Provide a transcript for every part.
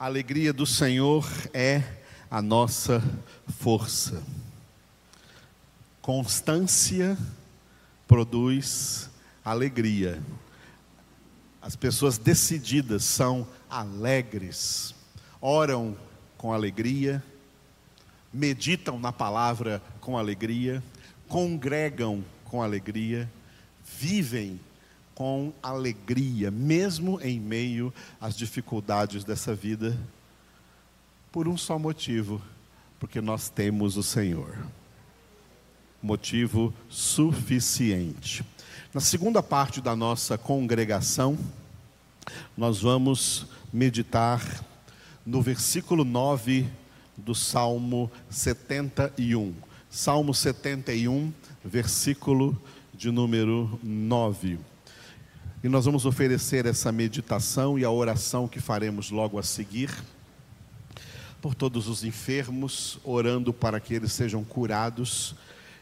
A alegria do Senhor é a nossa força. Constância produz alegria. As pessoas decididas são alegres, oram com alegria, meditam na palavra com alegria, congregam com alegria, vivem com alegria, mesmo em meio às dificuldades dessa vida, por um só motivo: porque nós temos o Senhor. Motivo suficiente. Na segunda parte da nossa congregação, nós vamos meditar no versículo 9 do Salmo 71. Salmo 71, versículo de número 9. E nós vamos oferecer essa meditação e a oração que faremos logo a seguir, por todos os enfermos, orando para que eles sejam curados,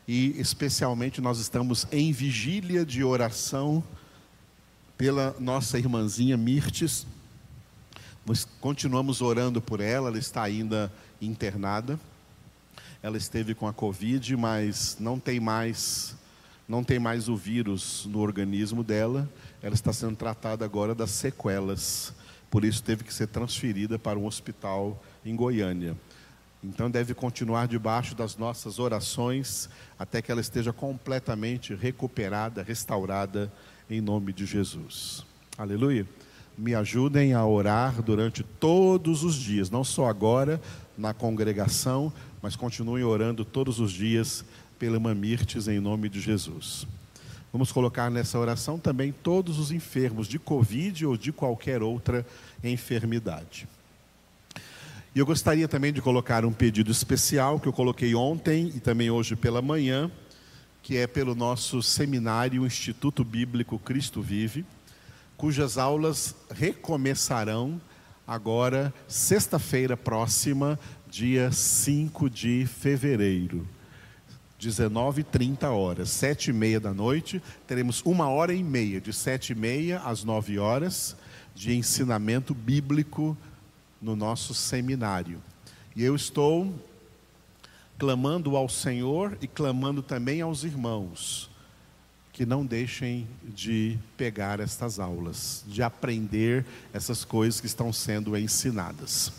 e especialmente nós estamos em vigília de oração pela nossa irmãzinha Mirtes. Nós continuamos orando por ela, ela está ainda internada. Ela esteve com a Covid, mas não tem mais não tem mais o vírus no organismo dela ela está sendo tratada agora das sequelas. Por isso teve que ser transferida para um hospital em Goiânia. Então deve continuar debaixo das nossas orações até que ela esteja completamente recuperada, restaurada em nome de Jesus. Aleluia. Me ajudem a orar durante todos os dias, não só agora na congregação, mas continuem orando todos os dias pela Mamirtes em nome de Jesus. Vamos colocar nessa oração também todos os enfermos de Covid ou de qualquer outra enfermidade. E eu gostaria também de colocar um pedido especial que eu coloquei ontem e também hoje pela manhã, que é pelo nosso seminário Instituto Bíblico Cristo Vive, cujas aulas recomeçarão agora, sexta-feira próxima, dia 5 de fevereiro. 19 e 30 horas, sete e meia da noite, teremos uma hora e meia, de sete e meia às nove horas, de ensinamento bíblico no nosso seminário. E eu estou clamando ao Senhor e clamando também aos irmãos que não deixem de pegar estas aulas, de aprender essas coisas que estão sendo ensinadas.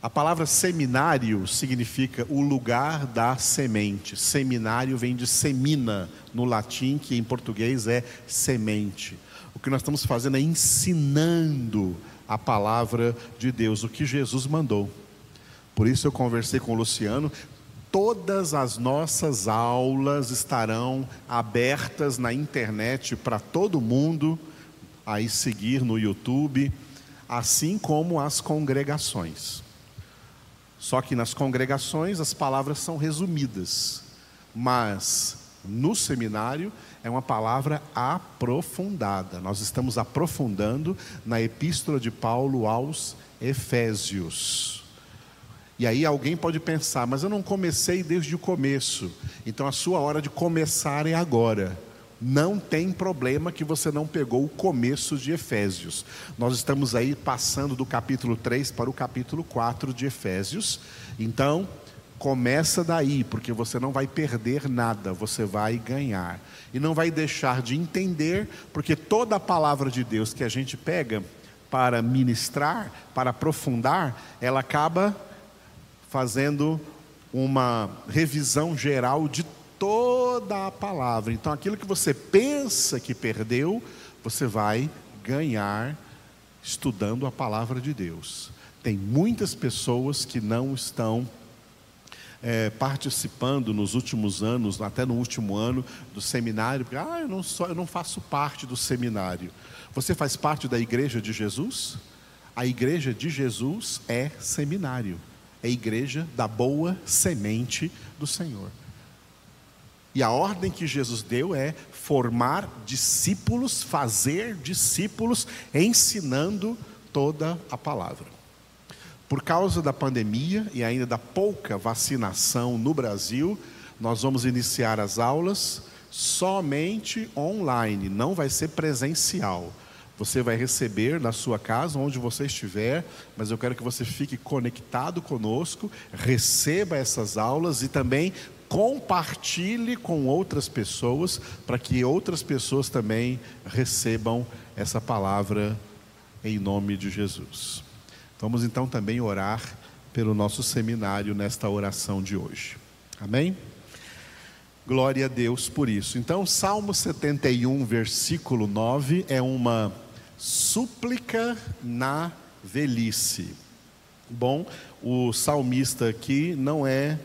A palavra seminário significa o lugar da semente. Seminário vem de semina, no latim, que em português é semente. O que nós estamos fazendo é ensinando a palavra de Deus, o que Jesus mandou. Por isso eu conversei com o Luciano. Todas as nossas aulas estarão abertas na internet para todo mundo aí seguir no YouTube, assim como as congregações. Só que nas congregações as palavras são resumidas, mas no seminário é uma palavra aprofundada. Nós estamos aprofundando na epístola de Paulo aos Efésios. E aí alguém pode pensar, mas eu não comecei desde o começo, então a sua hora de começar é agora não tem problema que você não pegou o começo de Efésios. Nós estamos aí passando do capítulo 3 para o capítulo 4 de Efésios. Então, começa daí, porque você não vai perder nada, você vai ganhar. E não vai deixar de entender, porque toda a palavra de Deus que a gente pega para ministrar, para aprofundar, ela acaba fazendo uma revisão geral de toda a palavra. Então, aquilo que você pensa que perdeu, você vai ganhar estudando a palavra de Deus. Tem muitas pessoas que não estão é, participando nos últimos anos, até no último ano do seminário, porque ah, eu não, sou, eu não faço parte do seminário. Você faz parte da igreja de Jesus? A igreja de Jesus é seminário, é igreja da boa semente do Senhor. E a ordem que Jesus deu é formar discípulos, fazer discípulos, ensinando toda a palavra. Por causa da pandemia e ainda da pouca vacinação no Brasil, nós vamos iniciar as aulas somente online, não vai ser presencial. Você vai receber na sua casa, onde você estiver, mas eu quero que você fique conectado conosco, receba essas aulas e também compartilhe com outras pessoas, para que outras pessoas também recebam essa palavra em nome de Jesus. Vamos então também orar pelo nosso seminário nesta oração de hoje. Amém? Glória a Deus por isso. Então, Salmo 71, versículo 9, é uma súplica na velhice. Bom, o salmista aqui não é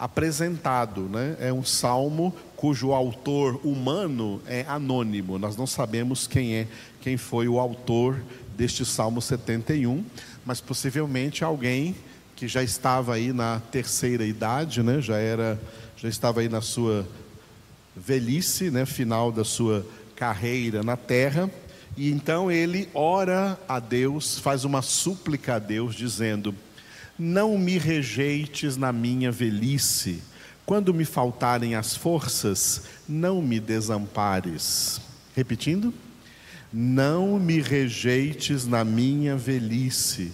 apresentado, né? É um salmo cujo autor humano é anônimo. Nós não sabemos quem é, quem foi o autor deste Salmo 71, mas possivelmente alguém que já estava aí na terceira idade, né? Já era, já estava aí na sua velhice, né? Final da sua carreira na terra. E então ele ora a Deus, faz uma súplica a Deus, dizendo: Não me rejeites na minha velhice, quando me faltarem as forças, não me desampares. Repetindo: Não me rejeites na minha velhice,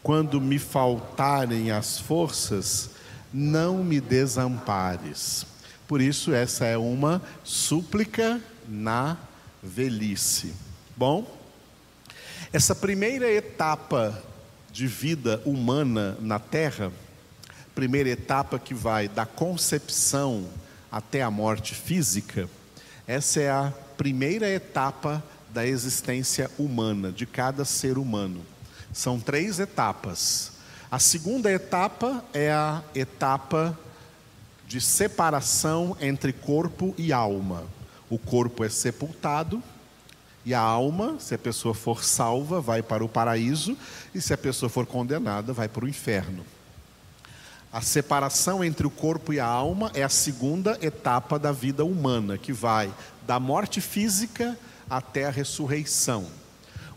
quando me faltarem as forças, não me desampares. Por isso, essa é uma súplica na velhice. Bom, essa primeira etapa de vida humana na Terra, primeira etapa que vai da concepção até a morte física, essa é a primeira etapa da existência humana, de cada ser humano. São três etapas. A segunda etapa é a etapa de separação entre corpo e alma. O corpo é sepultado e a alma, se a pessoa for salva, vai para o paraíso, e se a pessoa for condenada, vai para o inferno. A separação entre o corpo e a alma é a segunda etapa da vida humana, que vai da morte física até a ressurreição.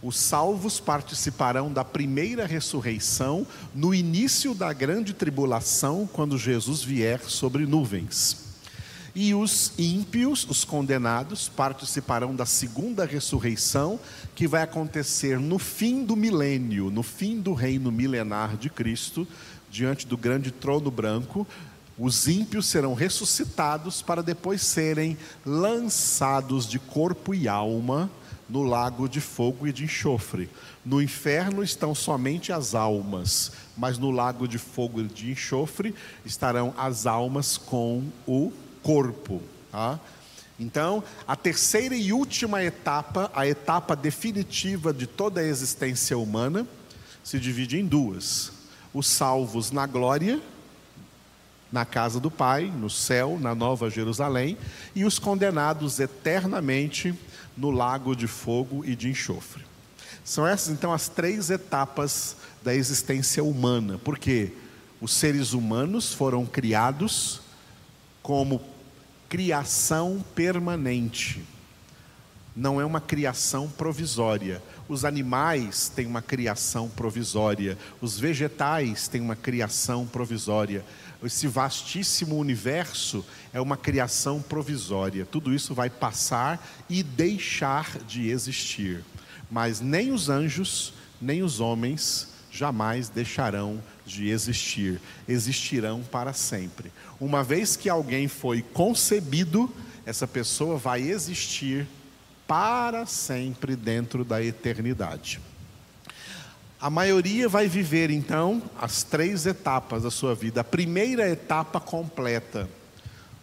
Os salvos participarão da primeira ressurreição no início da grande tribulação, quando Jesus vier sobre nuvens. E os ímpios, os condenados, participarão da segunda ressurreição, que vai acontecer no fim do milênio, no fim do reino milenar de Cristo, diante do grande trono branco. Os ímpios serão ressuscitados para depois serem lançados de corpo e alma no lago de fogo e de enxofre. No inferno estão somente as almas, mas no lago de fogo e de enxofre estarão as almas com o corpo. Tá? Então, a terceira e última etapa, a etapa definitiva de toda a existência humana, se divide em duas: os salvos na glória, na casa do Pai, no céu, na Nova Jerusalém, e os condenados eternamente no lago de fogo e de enxofre. São essas então as três etapas da existência humana, porque os seres humanos foram criados como criação permanente. Não é uma criação provisória. Os animais têm uma criação provisória, os vegetais têm uma criação provisória. Esse vastíssimo universo é uma criação provisória. Tudo isso vai passar e deixar de existir. Mas nem os anjos, nem os homens jamais deixarão de existir, existirão para sempre. Uma vez que alguém foi concebido, essa pessoa vai existir para sempre dentro da eternidade. A maioria vai viver então as três etapas da sua vida. A primeira etapa completa,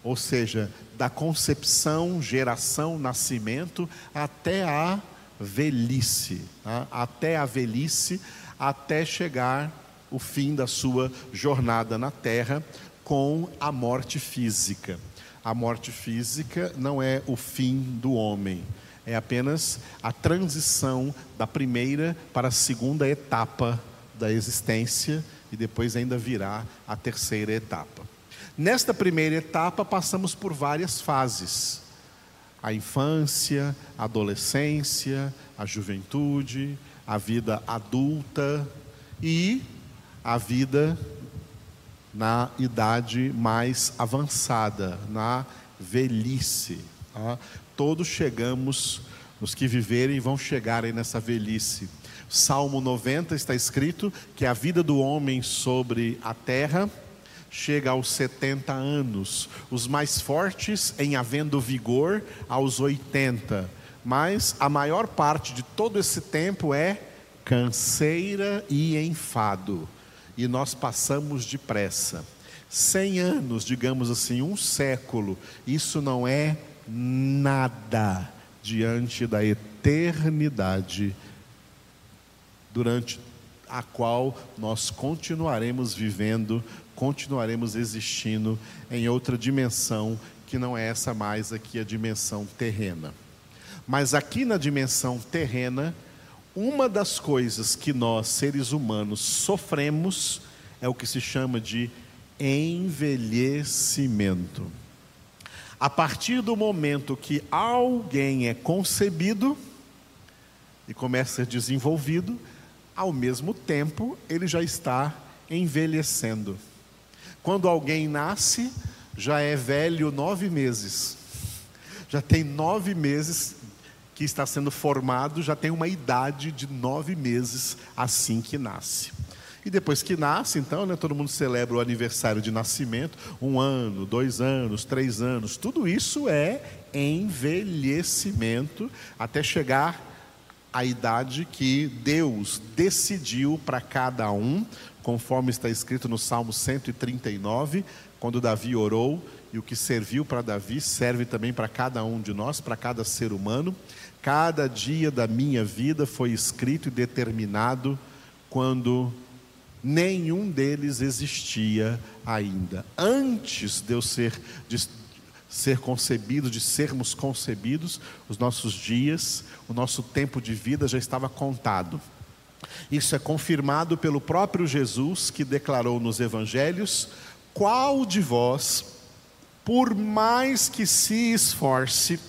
ou seja, da concepção, geração, nascimento até a velhice, tá? até a velhice, até chegar o fim da sua jornada na terra com a morte física. A morte física não é o fim do homem, é apenas a transição da primeira para a segunda etapa da existência e depois ainda virá a terceira etapa. Nesta primeira etapa, passamos por várias fases: a infância, a adolescência, a juventude, a vida adulta e a vida na idade mais avançada, na velhice. Tá? Todos chegamos os que viverem vão chegarem nessa velhice. Salmo 90 está escrito que a vida do homem sobre a terra chega aos 70 anos, os mais fortes em havendo vigor aos 80, mas a maior parte de todo esse tempo é canseira e enfado, e nós passamos depressa. 100 anos, digamos assim, um século, isso não é nada diante da eternidade, durante a qual nós continuaremos vivendo, continuaremos existindo em outra dimensão que não é essa mais aqui a dimensão terrena. Mas aqui na dimensão terrena, uma das coisas que nós, seres humanos, sofremos é o que se chama de envelhecimento. A partir do momento que alguém é concebido e começa a ser desenvolvido, ao mesmo tempo ele já está envelhecendo. Quando alguém nasce, já é velho nove meses, já tem nove meses que está sendo formado já tem uma idade de nove meses assim que nasce. E depois que nasce, então, né, todo mundo celebra o aniversário de nascimento, um ano, dois anos, três anos, tudo isso é envelhecimento até chegar à idade que Deus decidiu para cada um, conforme está escrito no Salmo 139, quando Davi orou, e o que serviu para Davi serve também para cada um de nós, para cada ser humano. Cada dia da minha vida foi escrito e determinado quando nenhum deles existia ainda. Antes de eu ser, de ser concebido, de sermos concebidos, os nossos dias, o nosso tempo de vida já estava contado. Isso é confirmado pelo próprio Jesus, que declarou nos evangelhos: Qual de vós, por mais que se esforce,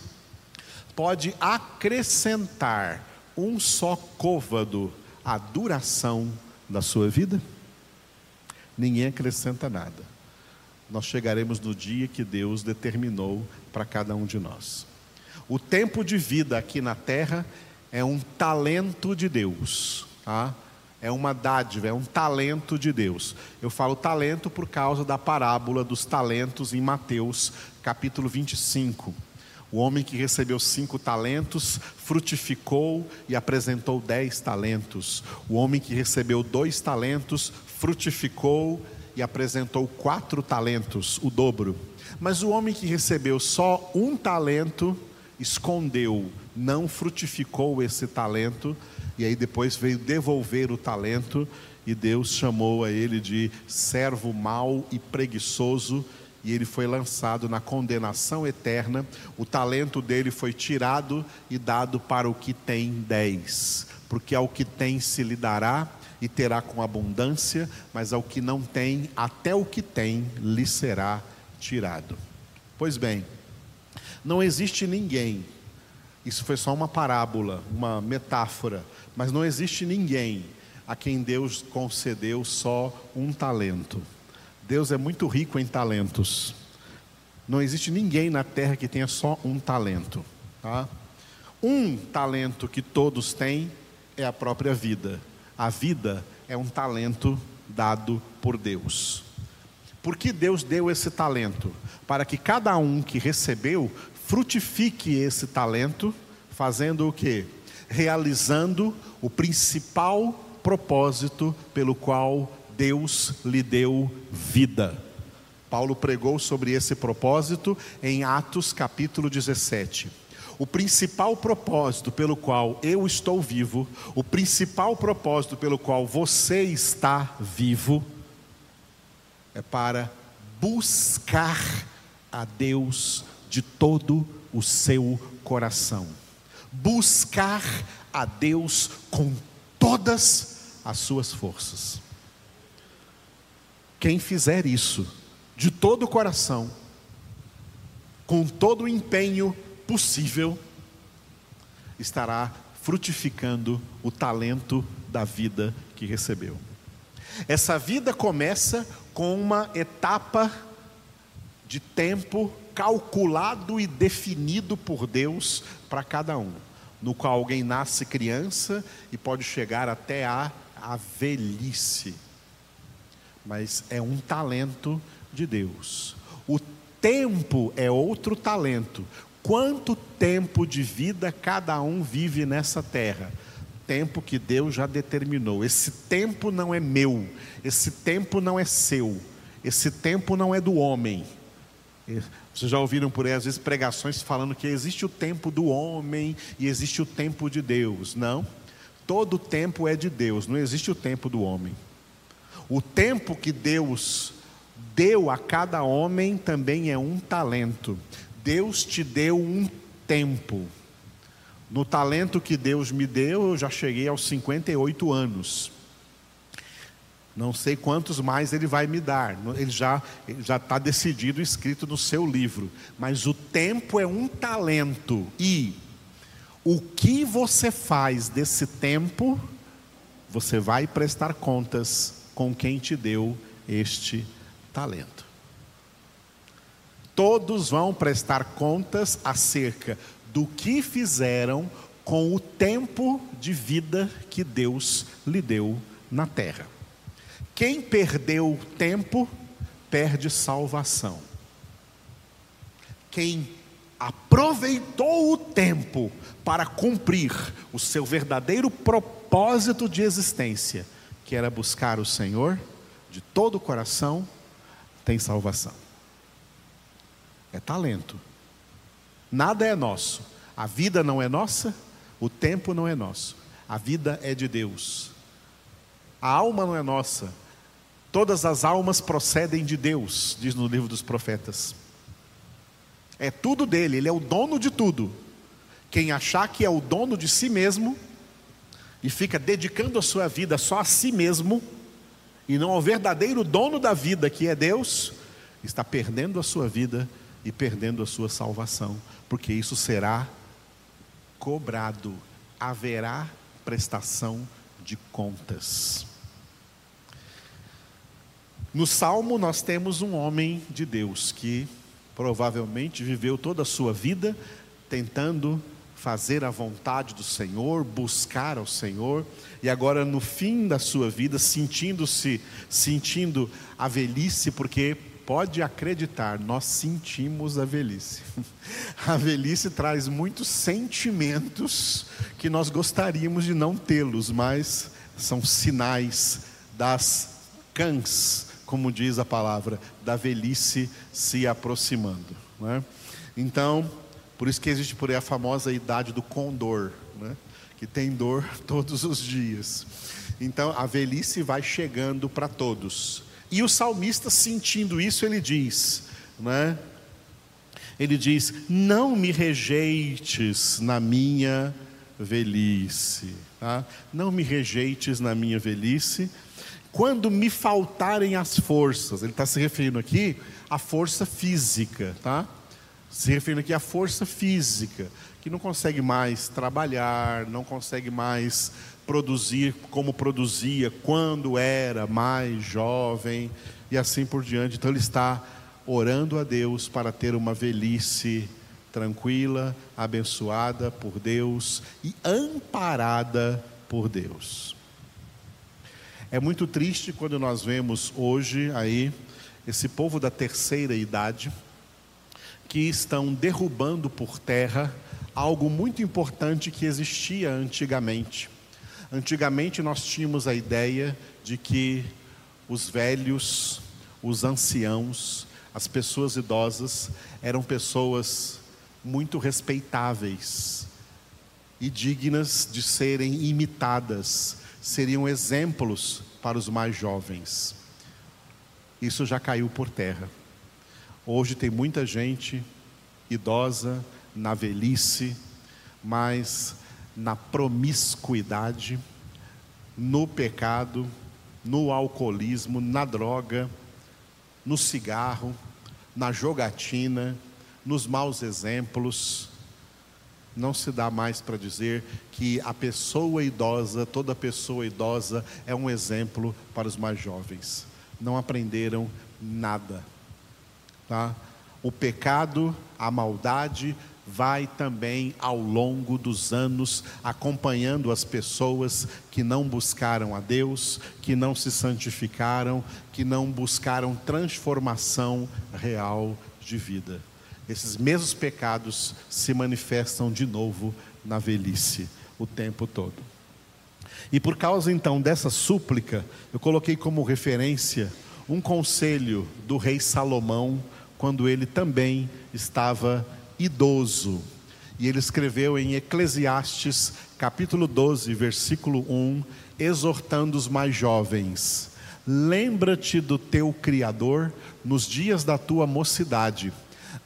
pode acrescentar um só côvado à duração da sua vida? Ninguém acrescenta nada. Nós chegaremos no dia que Deus determinou para cada um de nós. O tempo de vida aqui na terra é um talento de Deus, tá? É uma dádiva, é um talento de Deus. Eu falo talento por causa da parábola dos talentos em Mateus, capítulo 25 o homem que recebeu cinco talentos frutificou e apresentou dez talentos. O homem que recebeu dois talentos frutificou e apresentou quatro talentos, o dobro. Mas o homem que recebeu só um talento escondeu, não frutificou esse talento, e aí depois veio devolver o talento, e Deus chamou a ele de servo mau e preguiçoso e ele foi lançado na condenação eterna. O talento dele foi tirado e dado para o que tem dez, porque ao que tem se lhe dará e terá com abundância, mas ao que não tem, até o que tem lhe será tirado. Pois bem, não existe ninguém, isso foi só uma parábola, uma metáfora, mas não existe ninguém a quem Deus concedeu só um talento. Deus é muito rico em talentos. Não existe ninguém na terra que tenha só um talento. Tá? Um talento que todos têm é a própria vida. A vida é um talento dado por Deus. Por que Deus deu esse talento? Para que cada um que recebeu frutifique esse talento, fazendo o que? Realizando o principal propósito pelo qual Deus lhe deu vida. Paulo pregou sobre esse propósito em Atos capítulo 17. O principal propósito pelo qual eu estou vivo, o principal propósito pelo qual você está vivo, é para buscar a Deus de todo o seu coração. Buscar a Deus com todas as suas forças. Quem fizer isso de todo o coração, com todo o empenho possível, estará frutificando o talento da vida que recebeu. Essa vida começa com uma etapa de tempo calculado e definido por Deus para cada um. no qual alguém nasce criança e pode chegar até a, a velhice. Mas é um talento de Deus. O tempo é outro talento. Quanto tempo de vida cada um vive nessa terra? Tempo que Deus já determinou. Esse tempo não é meu, esse tempo não é seu, esse tempo não é do homem. Vocês já ouviram por aí, às vezes, pregações falando que existe o tempo do homem e existe o tempo de Deus. Não. Todo tempo é de Deus, não existe o tempo do homem. O tempo que Deus deu a cada homem também é um talento. Deus te deu um tempo. No talento que Deus me deu, eu já cheguei aos 58 anos. Não sei quantos mais ele vai me dar. Ele já já está decidido, escrito no seu livro. Mas o tempo é um talento e o que você faz desse tempo, você vai prestar contas com quem te deu este talento. Todos vão prestar contas acerca do que fizeram com o tempo de vida que Deus lhe deu na terra. Quem perdeu tempo, perde salvação. Quem aproveitou o tempo para cumprir o seu verdadeiro propósito de existência, que era buscar o Senhor de todo o coração, tem salvação. É talento. Nada é nosso. A vida não é nossa, o tempo não é nosso. A vida é de Deus. A alma não é nossa, Todas as almas procedem de Deus, diz no livro dos profetas. É tudo dele, ele é o dono de tudo. Quem achar que é o dono de si mesmo e fica dedicando a sua vida só a si mesmo e não ao verdadeiro dono da vida, que é Deus, está perdendo a sua vida e perdendo a sua salvação, porque isso será cobrado, haverá prestação de contas. No Salmo, nós temos um homem de Deus que provavelmente viveu toda a sua vida tentando fazer a vontade do Senhor, buscar ao Senhor, e agora no fim da sua vida, sentindo-se, sentindo a velhice, porque pode acreditar, nós sentimos a velhice. A velhice traz muitos sentimentos que nós gostaríamos de não tê-los, mas são sinais das cães como diz a palavra, da velhice se aproximando. Né? Então, por isso que existe por aí a famosa idade do condor, né? que tem dor todos os dias. Então, a velhice vai chegando para todos. E o salmista, sentindo isso, ele diz, né? Ele diz: Não me rejeites na minha velhice. Tá? Não me rejeites na minha velhice quando me faltarem as forças, ele está se referindo aqui à força física, tá? Se referindo aqui à força física, que não consegue mais trabalhar, não consegue mais produzir como produzia quando era mais jovem e assim por diante. Então ele está orando a Deus para ter uma velhice tranquila, abençoada por Deus e amparada por Deus. É muito triste quando nós vemos hoje aí esse povo da terceira idade que estão derrubando por terra algo muito importante que existia antigamente. Antigamente nós tínhamos a ideia de que os velhos, os anciãos, as pessoas idosas eram pessoas muito respeitáveis e dignas de serem imitadas, seriam exemplos para os mais jovens. Isso já caiu por terra. Hoje tem muita gente idosa, na velhice, mas na promiscuidade, no pecado, no alcoolismo, na droga, no cigarro, na jogatina, nos maus exemplos, não se dá mais para dizer que a pessoa idosa, toda pessoa idosa, é um exemplo para os mais jovens. Não aprenderam nada. Tá? O pecado, a maldade vai também ao longo dos anos acompanhando as pessoas que não buscaram a Deus, que não se santificaram, que não buscaram transformação real de vida. Esses mesmos pecados se manifestam de novo na velhice o tempo todo. E por causa então dessa súplica, eu coloquei como referência um conselho do rei Salomão, quando ele também estava idoso. E ele escreveu em Eclesiastes, capítulo 12, versículo 1, exortando os mais jovens: Lembra-te do teu Criador nos dias da tua mocidade,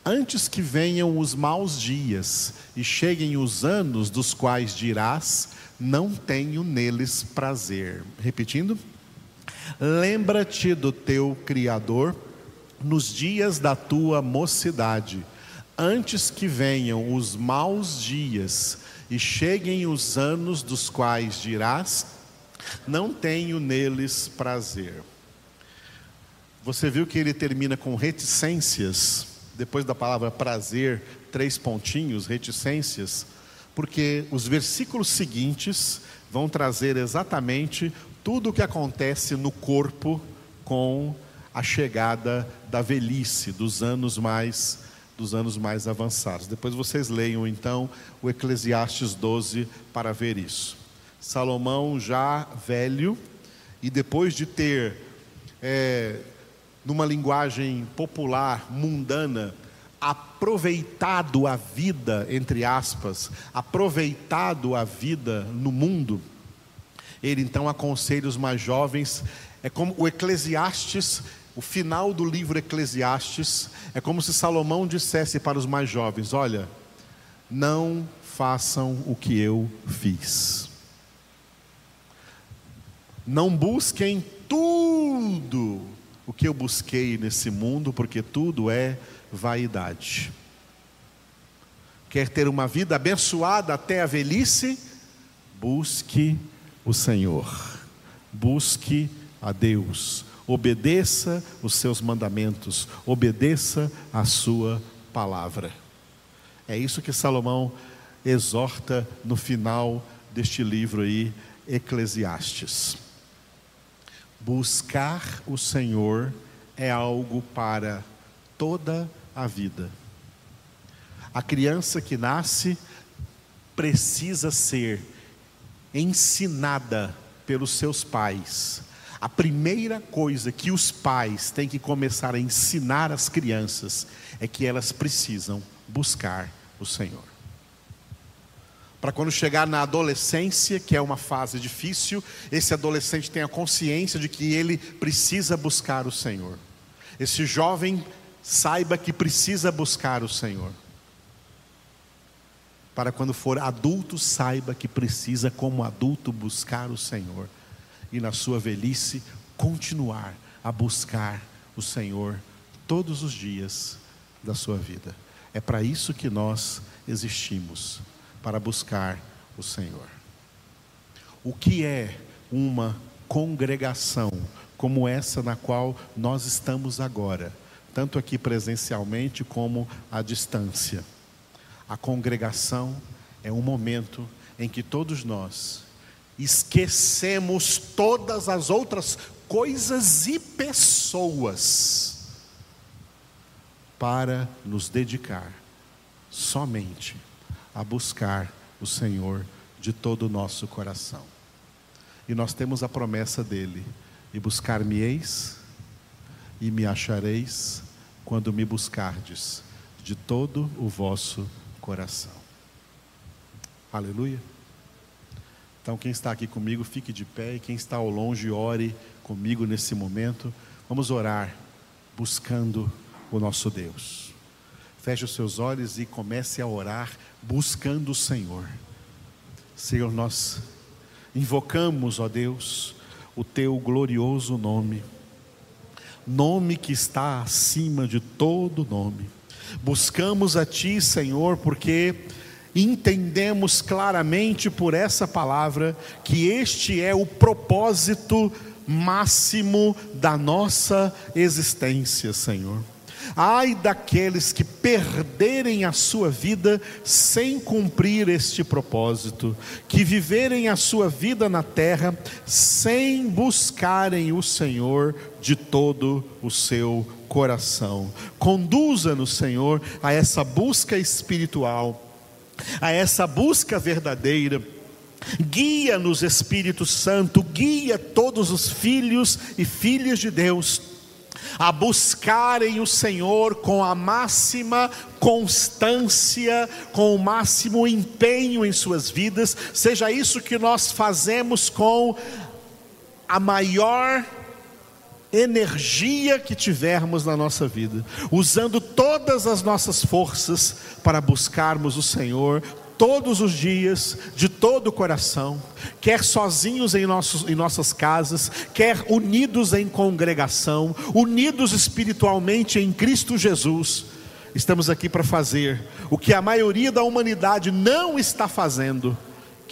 antes que venham os maus dias e cheguem os anos dos quais dirás: Não tenho neles prazer. Repetindo. Lembra-te do teu Criador nos dias da tua mocidade antes que venham os maus dias e cheguem os anos dos quais dirás: Não tenho neles prazer. Você viu que ele termina com reticências, depois da palavra prazer, três pontinhos, reticências, porque os versículos seguintes vão trazer exatamente tudo o que acontece no corpo com a chegada da velhice, dos anos mais dos anos mais avançados. Depois vocês leiam então o Eclesiastes 12 para ver isso. Salomão já velho e depois de ter, é, numa linguagem popular, mundana, aproveitado a vida, entre aspas, aproveitado a vida no mundo, ele então aconselha os mais jovens, é como o Eclesiastes o final do livro Eclesiastes é como se Salomão dissesse para os mais jovens: Olha, não façam o que eu fiz. Não busquem tudo o que eu busquei nesse mundo, porque tudo é vaidade. Quer ter uma vida abençoada até a velhice? Busque o Senhor, busque a Deus obedeça os seus mandamentos, obedeça a sua palavra. É isso que Salomão exorta no final deste livro aí, Eclesiastes. Buscar o Senhor é algo para toda a vida. A criança que nasce precisa ser ensinada pelos seus pais a primeira coisa que os pais têm que começar a ensinar às crianças é que elas precisam buscar o Senhor. Para quando chegar na adolescência, que é uma fase difícil, esse adolescente tenha consciência de que ele precisa buscar o Senhor. Esse jovem saiba que precisa buscar o Senhor. Para quando for adulto, saiba que precisa, como adulto, buscar o Senhor e na sua velhice continuar a buscar o Senhor todos os dias da sua vida. É para isso que nós existimos, para buscar o Senhor. O que é uma congregação como essa na qual nós estamos agora, tanto aqui presencialmente como à distância? A congregação é um momento em que todos nós esquecemos todas as outras coisas e pessoas para nos dedicar somente a buscar o Senhor de todo o nosso coração. E nós temos a promessa dele: e buscar-me-eis e me achareis quando me buscardes de todo o vosso coração. Aleluia. Então, quem está aqui comigo, fique de pé, e quem está ao longe, ore comigo nesse momento. Vamos orar, buscando o nosso Deus. Feche os seus olhos e comece a orar, buscando o Senhor. Senhor, nós invocamos, ó Deus, o teu glorioso nome, nome que está acima de todo nome. Buscamos a Ti, Senhor, porque entendemos claramente por essa palavra que este é o propósito máximo da nossa existência, Senhor. Ai daqueles que perderem a sua vida sem cumprir este propósito, que viverem a sua vida na terra sem buscarem o Senhor de todo o seu coração. Conduza-nos, Senhor, a essa busca espiritual, a essa busca verdadeira. Guia-nos, Espírito Santo, guia todos os filhos e filhas de Deus a buscarem o Senhor com a máxima constância, com o máximo empenho em suas vidas, seja isso que nós fazemos com a maior energia que tivermos na nossa vida, usando todas as nossas forças para buscarmos o Senhor, todos os dias, de todo o coração, quer sozinhos em, nossos, em nossas casas, quer unidos em congregação, unidos espiritualmente em Cristo Jesus. Estamos aqui para fazer o que a maioria da humanidade não está fazendo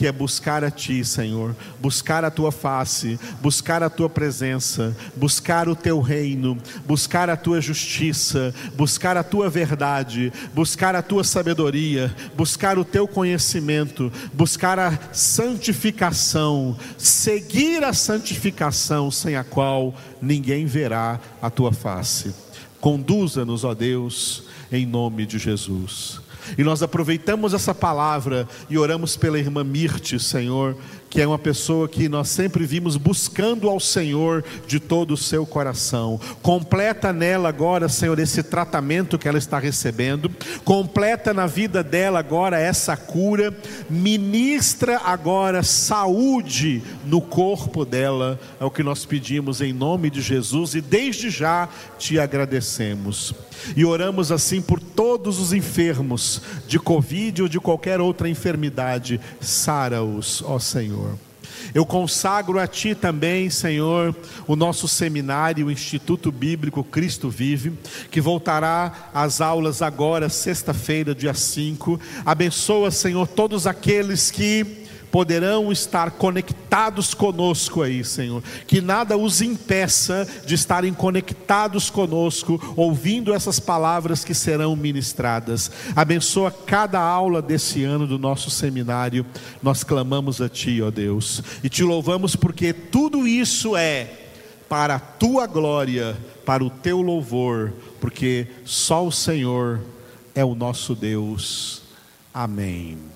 que é buscar a Ti, Senhor, buscar a Tua face, buscar a Tua presença, buscar o Teu reino, buscar a Tua justiça, buscar a Tua verdade, buscar a Tua sabedoria, buscar o Teu conhecimento, buscar a santificação, seguir a santificação sem a qual ninguém verá a Tua face. Conduza-nos, ó Deus, em nome de Jesus. E nós aproveitamos essa palavra e oramos pela irmã Mirte, Senhor, que é uma pessoa que nós sempre vimos buscando ao Senhor de todo o seu coração. Completa nela agora, Senhor, esse tratamento que ela está recebendo, completa na vida dela agora essa cura, ministra agora saúde no corpo dela, é o que nós pedimos em nome de Jesus e desde já te agradecemos. E oramos assim por todos os enfermos de Covid ou de qualquer outra enfermidade, sara-os, ó Senhor. Senhor. Eu consagro a Ti também, Senhor, o nosso seminário, o Instituto Bíblico Cristo Vive, que voltará às aulas agora, sexta-feira, dia 5. Abençoa, Senhor, todos aqueles que poderão estar conectados conosco aí, Senhor. Que nada os impeça de estarem conectados conosco, ouvindo essas palavras que serão ministradas. Abençoa cada aula desse ano do nosso seminário. Nós clamamos a Ti, ó Deus, e te louvamos porque tudo isso é para a Tua glória, para o Teu louvor, porque só o Senhor é o nosso Deus. Amém.